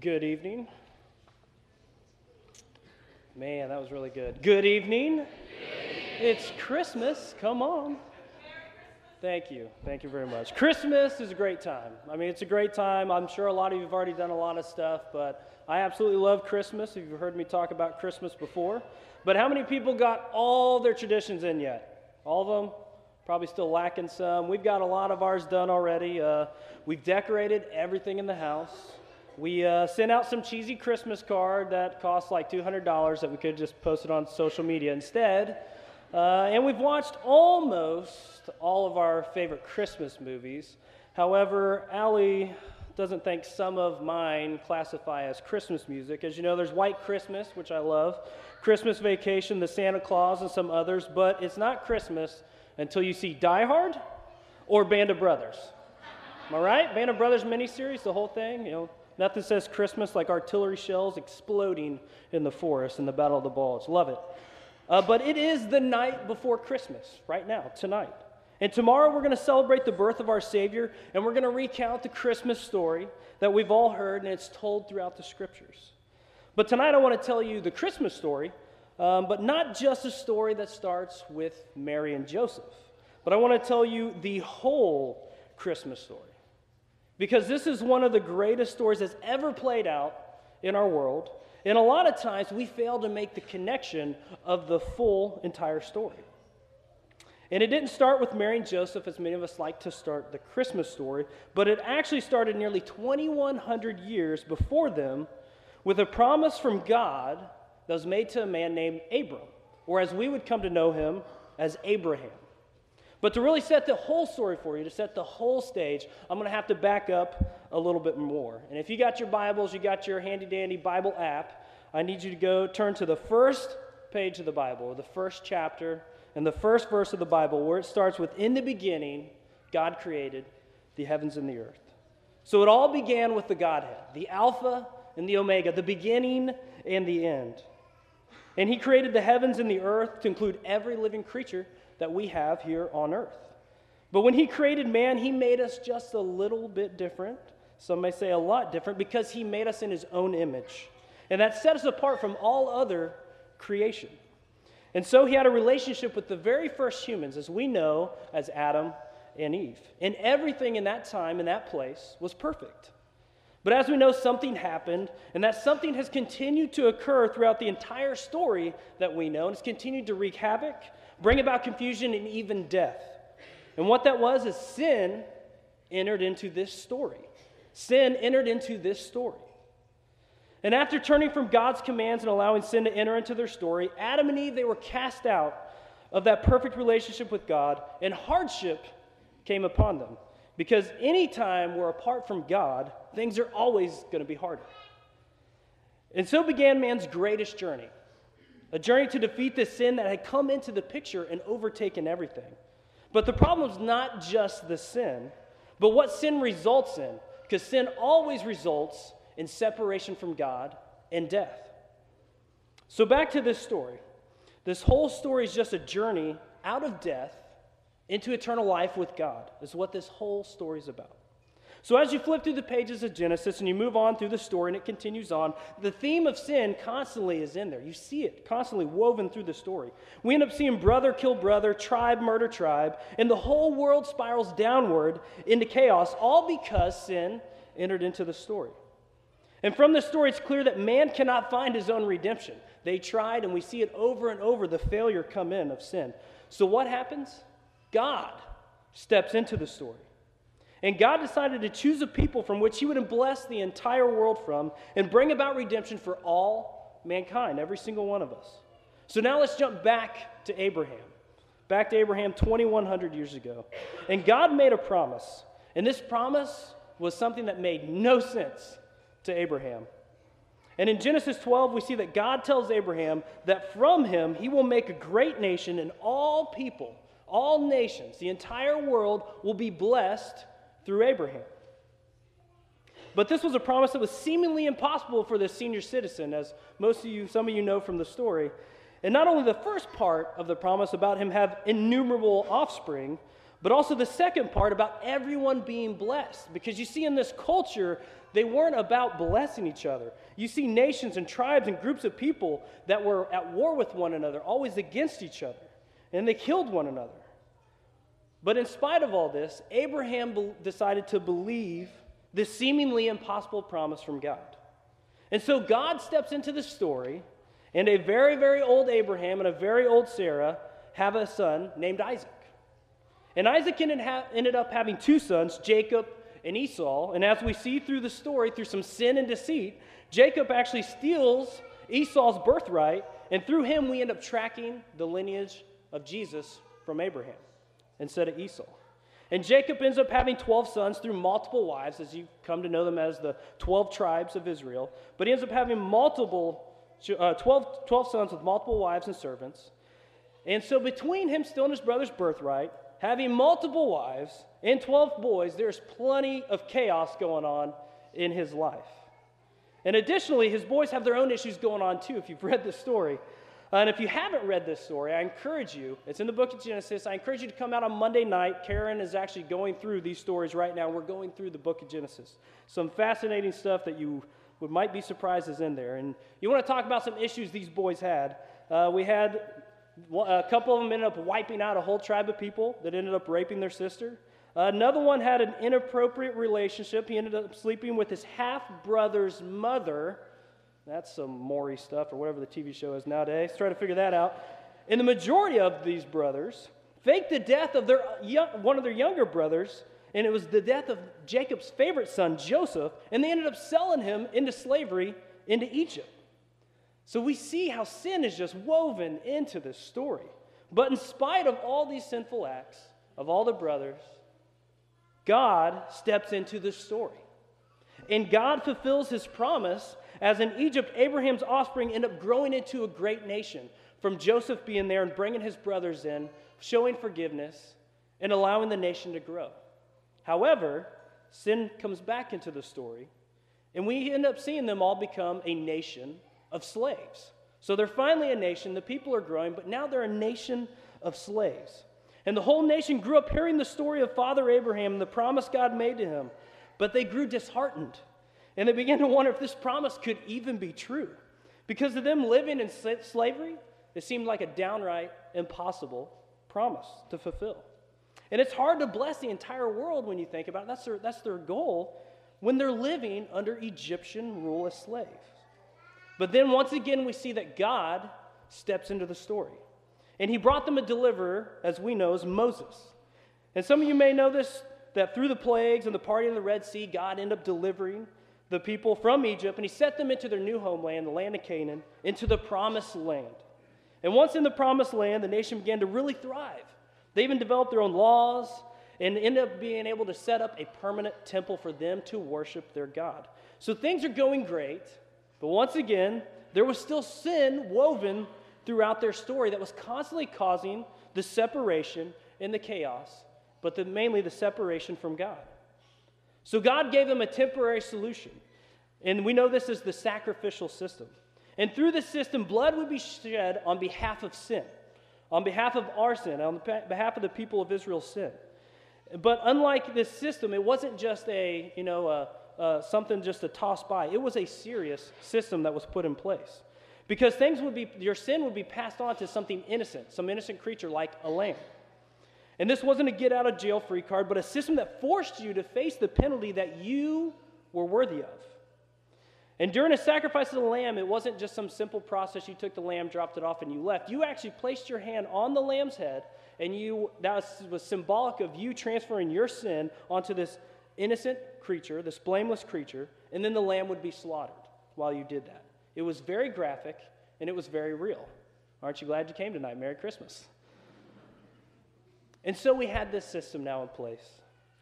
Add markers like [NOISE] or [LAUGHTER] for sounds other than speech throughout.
Good evening. Man, that was really good. Good evening. It's Christmas. Come on. Thank you. Thank you very much. Christmas is a great time. I mean, it's a great time. I'm sure a lot of you have already done a lot of stuff, but I absolutely love Christmas. If you've heard me talk about Christmas before. But how many people got all their traditions in yet? All of them? Probably still lacking some. We've got a lot of ours done already. Uh, we've decorated everything in the house. We uh, sent out some cheesy Christmas card that cost like $200 that we could just post it on social media instead. Uh, and we've watched almost all of our favorite Christmas movies. However, Allie doesn't think some of mine classify as Christmas music. As you know, there's White Christmas, which I love, Christmas Vacation, The Santa Claus, and some others, but it's not Christmas until you see Die Hard or Band of Brothers. Am I right? Band of Brothers miniseries, the whole thing, you know, Nothing says Christmas like artillery shells exploding in the forest in the Battle of the Bulge. Love it. Uh, but it is the night before Christmas, right now, tonight. And tomorrow we're going to celebrate the birth of our Savior, and we're going to recount the Christmas story that we've all heard, and it's told throughout the scriptures. But tonight I want to tell you the Christmas story, um, but not just a story that starts with Mary and Joseph, but I want to tell you the whole Christmas story because this is one of the greatest stories that's ever played out in our world. And a lot of times we fail to make the connection of the full entire story. And it didn't start with Mary and Joseph, as many of us like to start the Christmas story, but it actually started nearly 2,100 years before them with a promise from God that was made to a man named Abram, or as we would come to know him as Abraham. But to really set the whole story for you, to set the whole stage, I'm going to have to back up a little bit more. And if you got your Bibles, you got your handy dandy Bible app, I need you to go turn to the first page of the Bible, the first chapter, and the first verse of the Bible, where it starts with In the beginning, God created the heavens and the earth. So it all began with the Godhead, the Alpha and the Omega, the beginning and the end. And He created the heavens and the earth to include every living creature that we have here on earth. But when he created man, he made us just a little bit different. Some may say a lot different because he made us in his own image. And that set us apart from all other creation. And so he had a relationship with the very first humans, as we know as Adam and Eve. And everything in that time, in that place, was perfect. But as we know, something happened, and that something has continued to occur throughout the entire story that we know, and it's continued to wreak havoc bring about confusion and even death. And what that was is sin entered into this story. Sin entered into this story. And after turning from God's commands and allowing sin to enter into their story, Adam and Eve, they were cast out of that perfect relationship with God, and hardship came upon them. Because anytime we're apart from God, things are always going to be harder. And so began man's greatest journey a journey to defeat the sin that had come into the picture and overtaken everything. But the problem is not just the sin, but what sin results in, because sin always results in separation from God and death. So, back to this story. This whole story is just a journey out of death into eternal life with God, is what this whole story is about. So, as you flip through the pages of Genesis and you move on through the story and it continues on, the theme of sin constantly is in there. You see it constantly woven through the story. We end up seeing brother kill brother, tribe murder tribe, and the whole world spirals downward into chaos, all because sin entered into the story. And from the story, it's clear that man cannot find his own redemption. They tried, and we see it over and over the failure come in of sin. So, what happens? God steps into the story. And God decided to choose a people from which He would bless the entire world from and bring about redemption for all mankind, every single one of us. So now let's jump back to Abraham. Back to Abraham 2,100 years ago. And God made a promise. And this promise was something that made no sense to Abraham. And in Genesis 12, we see that God tells Abraham that from him he will make a great nation, and all people, all nations, the entire world will be blessed through Abraham. But this was a promise that was seemingly impossible for this senior citizen, as most of you, some of you know from the story. And not only the first part of the promise about him have innumerable offspring, But also the second part about everyone being blessed. Because you see, in this culture, they weren't about blessing each other. You see nations and tribes and groups of people that were at war with one another, always against each other, and they killed one another. But in spite of all this, Abraham be- decided to believe this seemingly impossible promise from God. And so God steps into the story, and a very, very old Abraham and a very old Sarah have a son named Isaac. And Isaac ended up having two sons, Jacob and Esau. And as we see through the story, through some sin and deceit, Jacob actually steals Esau's birthright, and through him we end up tracking the lineage of Jesus from Abraham instead of Esau. And Jacob ends up having 12 sons through multiple wives, as you come to know them as the 12 tribes of Israel. But he ends up having multiple, uh, 12, 12 sons with multiple wives and servants. And so between him stealing his brother's birthright, having multiple wives, and 12 boys, there's plenty of chaos going on in his life. And additionally, his boys have their own issues going on too, if you've [LAUGHS] read the story. And if you haven't read this story, I encourage you, it's in the book of Genesis. I encourage you to come out on Monday night. Karen is actually going through these stories right now. We're going through the book of Genesis. Some fascinating stuff that you would, might be surprised is in there. And you want to talk about some issues these boys had. Uh, we had a couple of them ended up wiping out a whole tribe of people that ended up raping their sister. Uh, another one had an inappropriate relationship. He ended up sleeping with his half brother's mother that's some Maury stuff or whatever the TV show is nowadays. Try to figure that out. And the majority of these brothers faked the death of their uh, young, one of their younger brothers, and it was the death of Jacob's favorite son, Joseph, and they ended up selling him into slavery into Egypt. So we see how sin is just woven into this story. But in spite of all these sinful acts of all the brothers, God steps into the story. And God fulfills his promise as in Egypt, Abraham's offspring end up growing into a great nation from Joseph being there and bringing his brothers in, showing forgiveness, and allowing the nation to grow. However, sin comes back into the story, and we end up seeing them all become a nation of slaves. So they're finally a nation, the people are growing, but now they're a nation of slaves. And the whole nation grew up hearing the story of Father Abraham and the promise God made to him, but they grew disheartened and they began to wonder if this promise could even be true. Because of them living in slavery, it seemed like a downright impossible promise to fulfill. And it's hard to bless the entire world when you think about it. That's their, that's their goal when they're living under Egyptian rule as slaves. But then once again, we see that God steps into the story. And he brought them a deliverer, as we know, as Moses. And some of you may know this that through the plagues and the parting of the Red Sea, God ended up delivering the people from Egypt and he set them into their new homeland, the land of Canaan, into the promised land. And once in the promised land, the nation began to really thrive. They even developed their own laws and ended up being able to set up a permanent temple for them to worship their God. So things are going great, but once again, there was still sin woven throughout their story that was constantly causing the separation and the chaos, but the, mainly the separation from God. So God gave them a temporary solution. And we know this is the sacrificial system. And through this system, blood would be shed on behalf of sin, on behalf of our sin, on behalf of the people of Israel's sin. But unlike this system, it wasn't just a, you know, a, a, something just to toss by. It was a serious system that was put in place. Because things would be, your sin would be passed on to something innocent, some innocent creature like a lamb. And this wasn't a get out of jail free card, but a system that forced you to face the penalty that you were worthy of. And during a sacrifice of the lamb, it wasn't just some simple process. You took the lamb, dropped it off, and you left. You actually placed your hand on the lamb's head, and you that was symbolic of you transferring your sin onto this innocent creature, this blameless creature, and then the lamb would be slaughtered while you did that. It was very graphic, and it was very real. Aren't you glad you came tonight? Merry Christmas. And so we had this system now in place.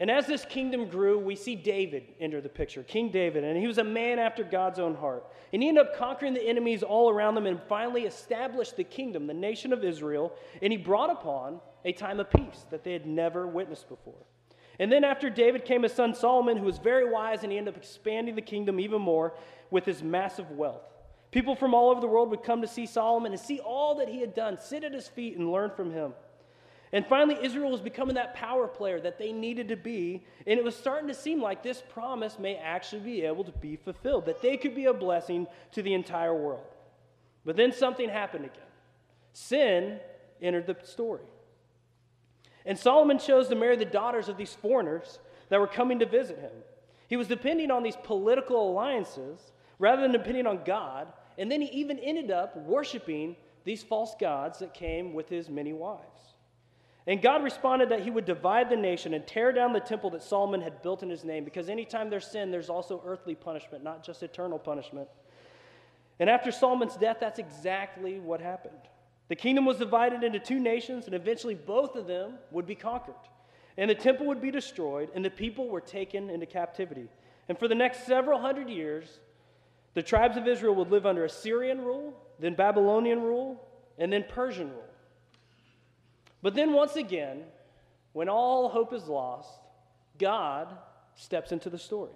And as this kingdom grew, we see David enter the picture, King David, and he was a man after God's own heart. And he ended up conquering the enemies all around them and finally established the kingdom, the nation of Israel, and he brought upon a time of peace that they had never witnessed before. And then after David came his son Solomon, who was very wise, and he ended up expanding the kingdom even more with his massive wealth. People from all over the world would come to see Solomon and see all that he had done, sit at his feet and learn from him. And finally, Israel was becoming that power player that they needed to be. And it was starting to seem like this promise may actually be able to be fulfilled, that they could be a blessing to the entire world. But then something happened again. Sin entered the story. And Solomon chose to marry the daughters of these foreigners that were coming to visit him. He was depending on these political alliances rather than depending on God. And then he even ended up worshiping these false gods that came with his many wives. And God responded that he would divide the nation and tear down the temple that Solomon had built in his name, because anytime there's sin, there's also earthly punishment, not just eternal punishment. And after Solomon's death, that's exactly what happened. The kingdom was divided into two nations, and eventually both of them would be conquered. And the temple would be destroyed, and the people were taken into captivity. And for the next several hundred years, the tribes of Israel would live under Assyrian rule, then Babylonian rule, and then Persian rule. But then once again, when all hope is lost, God steps into the story.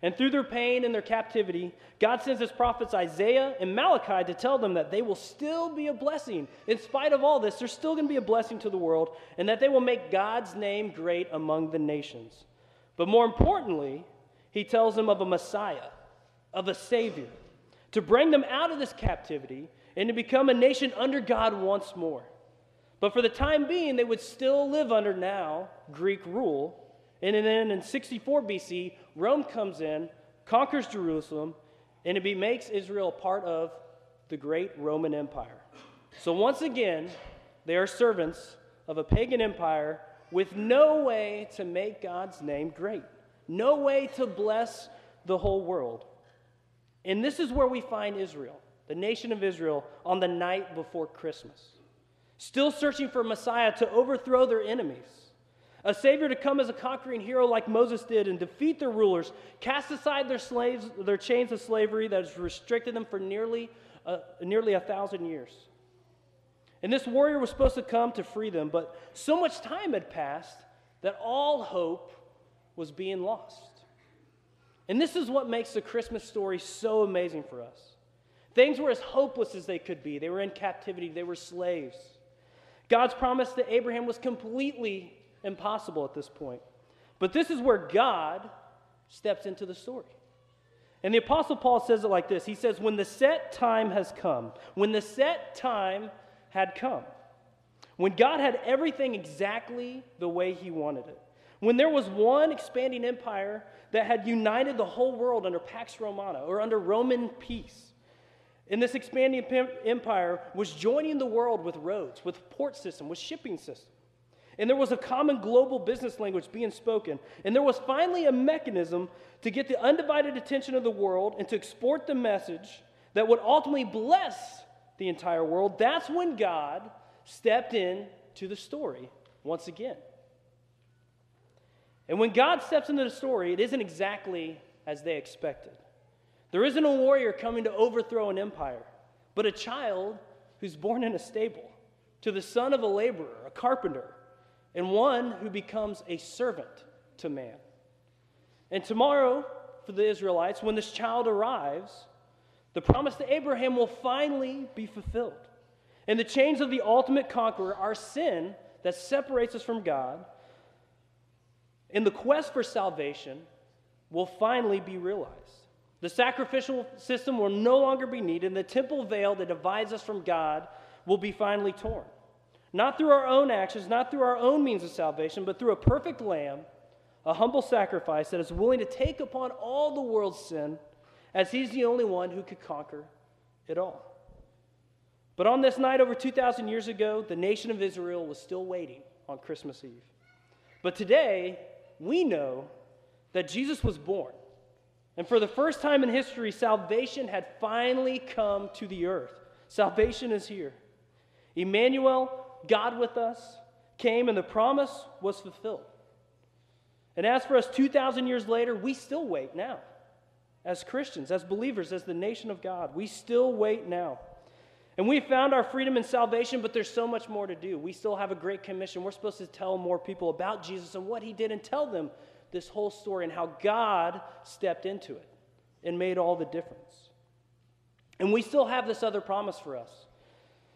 And through their pain and their captivity, God sends his prophets Isaiah and Malachi to tell them that they will still be a blessing. In spite of all this, they're still going to be a blessing to the world, and that they will make God's name great among the nations. But more importantly, he tells them of a Messiah, of a Savior, to bring them out of this captivity and to become a nation under God once more. But for the time being, they would still live under now Greek rule. And then in 64 BC, Rome comes in, conquers Jerusalem, and it makes Israel part of the great Roman Empire. So once again, they are servants of a pagan empire with no way to make God's name great, no way to bless the whole world. And this is where we find Israel, the nation of Israel, on the night before Christmas still searching for Messiah to overthrow their enemies, a Savior to come as a conquering hero like Moses did and defeat their rulers, cast aside their slaves, their chains of slavery that has restricted them for nearly, uh, nearly a thousand years. And this warrior was supposed to come to free them, but so much time had passed that all hope was being lost. And this is what makes the Christmas story so amazing for us. Things were as hopeless as they could be. They were in captivity, they were slaves. God's promise to Abraham was completely impossible at this point. But this is where God steps into the story. And the Apostle Paul says it like this He says, When the set time has come, when the set time had come, when God had everything exactly the way He wanted it, when there was one expanding empire that had united the whole world under Pax Romana or under Roman peace, in this expanding empire was joining the world with roads, with port system, with shipping system. And there was a common global business language being spoken. And there was finally a mechanism to get the undivided attention of the world and to export the message that would ultimately bless the entire world. That's when God stepped in to the story once again. And when God steps into the story, it isn't exactly as they expected. There isn't a warrior coming to overthrow an empire, but a child who's born in a stable, to the son of a laborer, a carpenter, and one who becomes a servant to man. And tomorrow, for the Israelites, when this child arrives, the promise to Abraham will finally be fulfilled. And the chains of the ultimate conqueror, our sin that separates us from God, and the quest for salvation will finally be realized. The sacrificial system will no longer be needed, and the temple veil that divides us from God will be finally torn. Not through our own actions, not through our own means of salvation, but through a perfect lamb, a humble sacrifice that is willing to take upon all the world's sin, as he's the only one who could conquer it all. But on this night over 2,000 years ago, the nation of Israel was still waiting on Christmas Eve. But today, we know that Jesus was born and for the first time in history, salvation had finally come to the earth. Salvation is here. Emmanuel, God with us, came and the promise was fulfilled. And as for us 2,000 years later, we still wait now. As Christians, as believers, as the nation of God, we still wait now. And we found our freedom and salvation, but there's so much more to do. We still have a great commission. We're supposed to tell more people about Jesus and what he did and tell them this whole story and how God stepped into it and made all the difference. And we still have this other promise for us.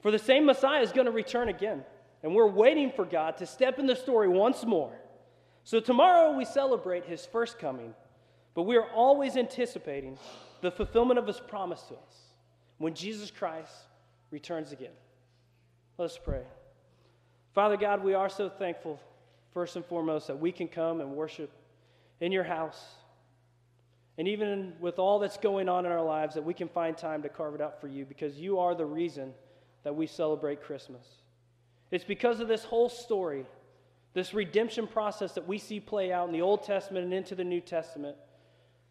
For the same Messiah is going to return again. And we're waiting for God to step in the story once more. So tomorrow we celebrate his first coming, but we are always anticipating the fulfillment of his promise to us when Jesus Christ returns again. Let's pray. Father God, we are so thankful, first and foremost, that we can come and worship in your house. And even with all that's going on in our lives, that we can find time to carve it out for you because you are the reason that we celebrate Christmas. It's because of this whole story, this redemption process that we see play out in the Old Testament and into the New Testament,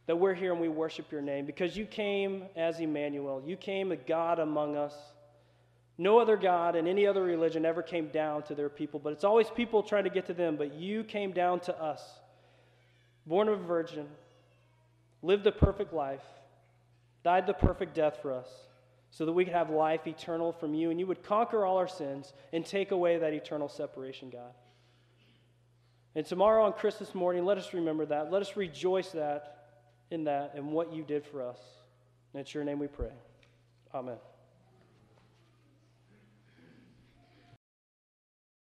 that we're here and we worship your name because you came as Emmanuel. You came a God among us. No other God in any other religion ever came down to their people, but it's always people trying to get to them. But you came down to us, born of a virgin, lived a perfect life, died the perfect death for us, so that we could have life eternal from you, and you would conquer all our sins and take away that eternal separation, God. And tomorrow on Christmas morning, let us remember that. Let us rejoice that in that and what you did for us. And it's your name we pray. Amen.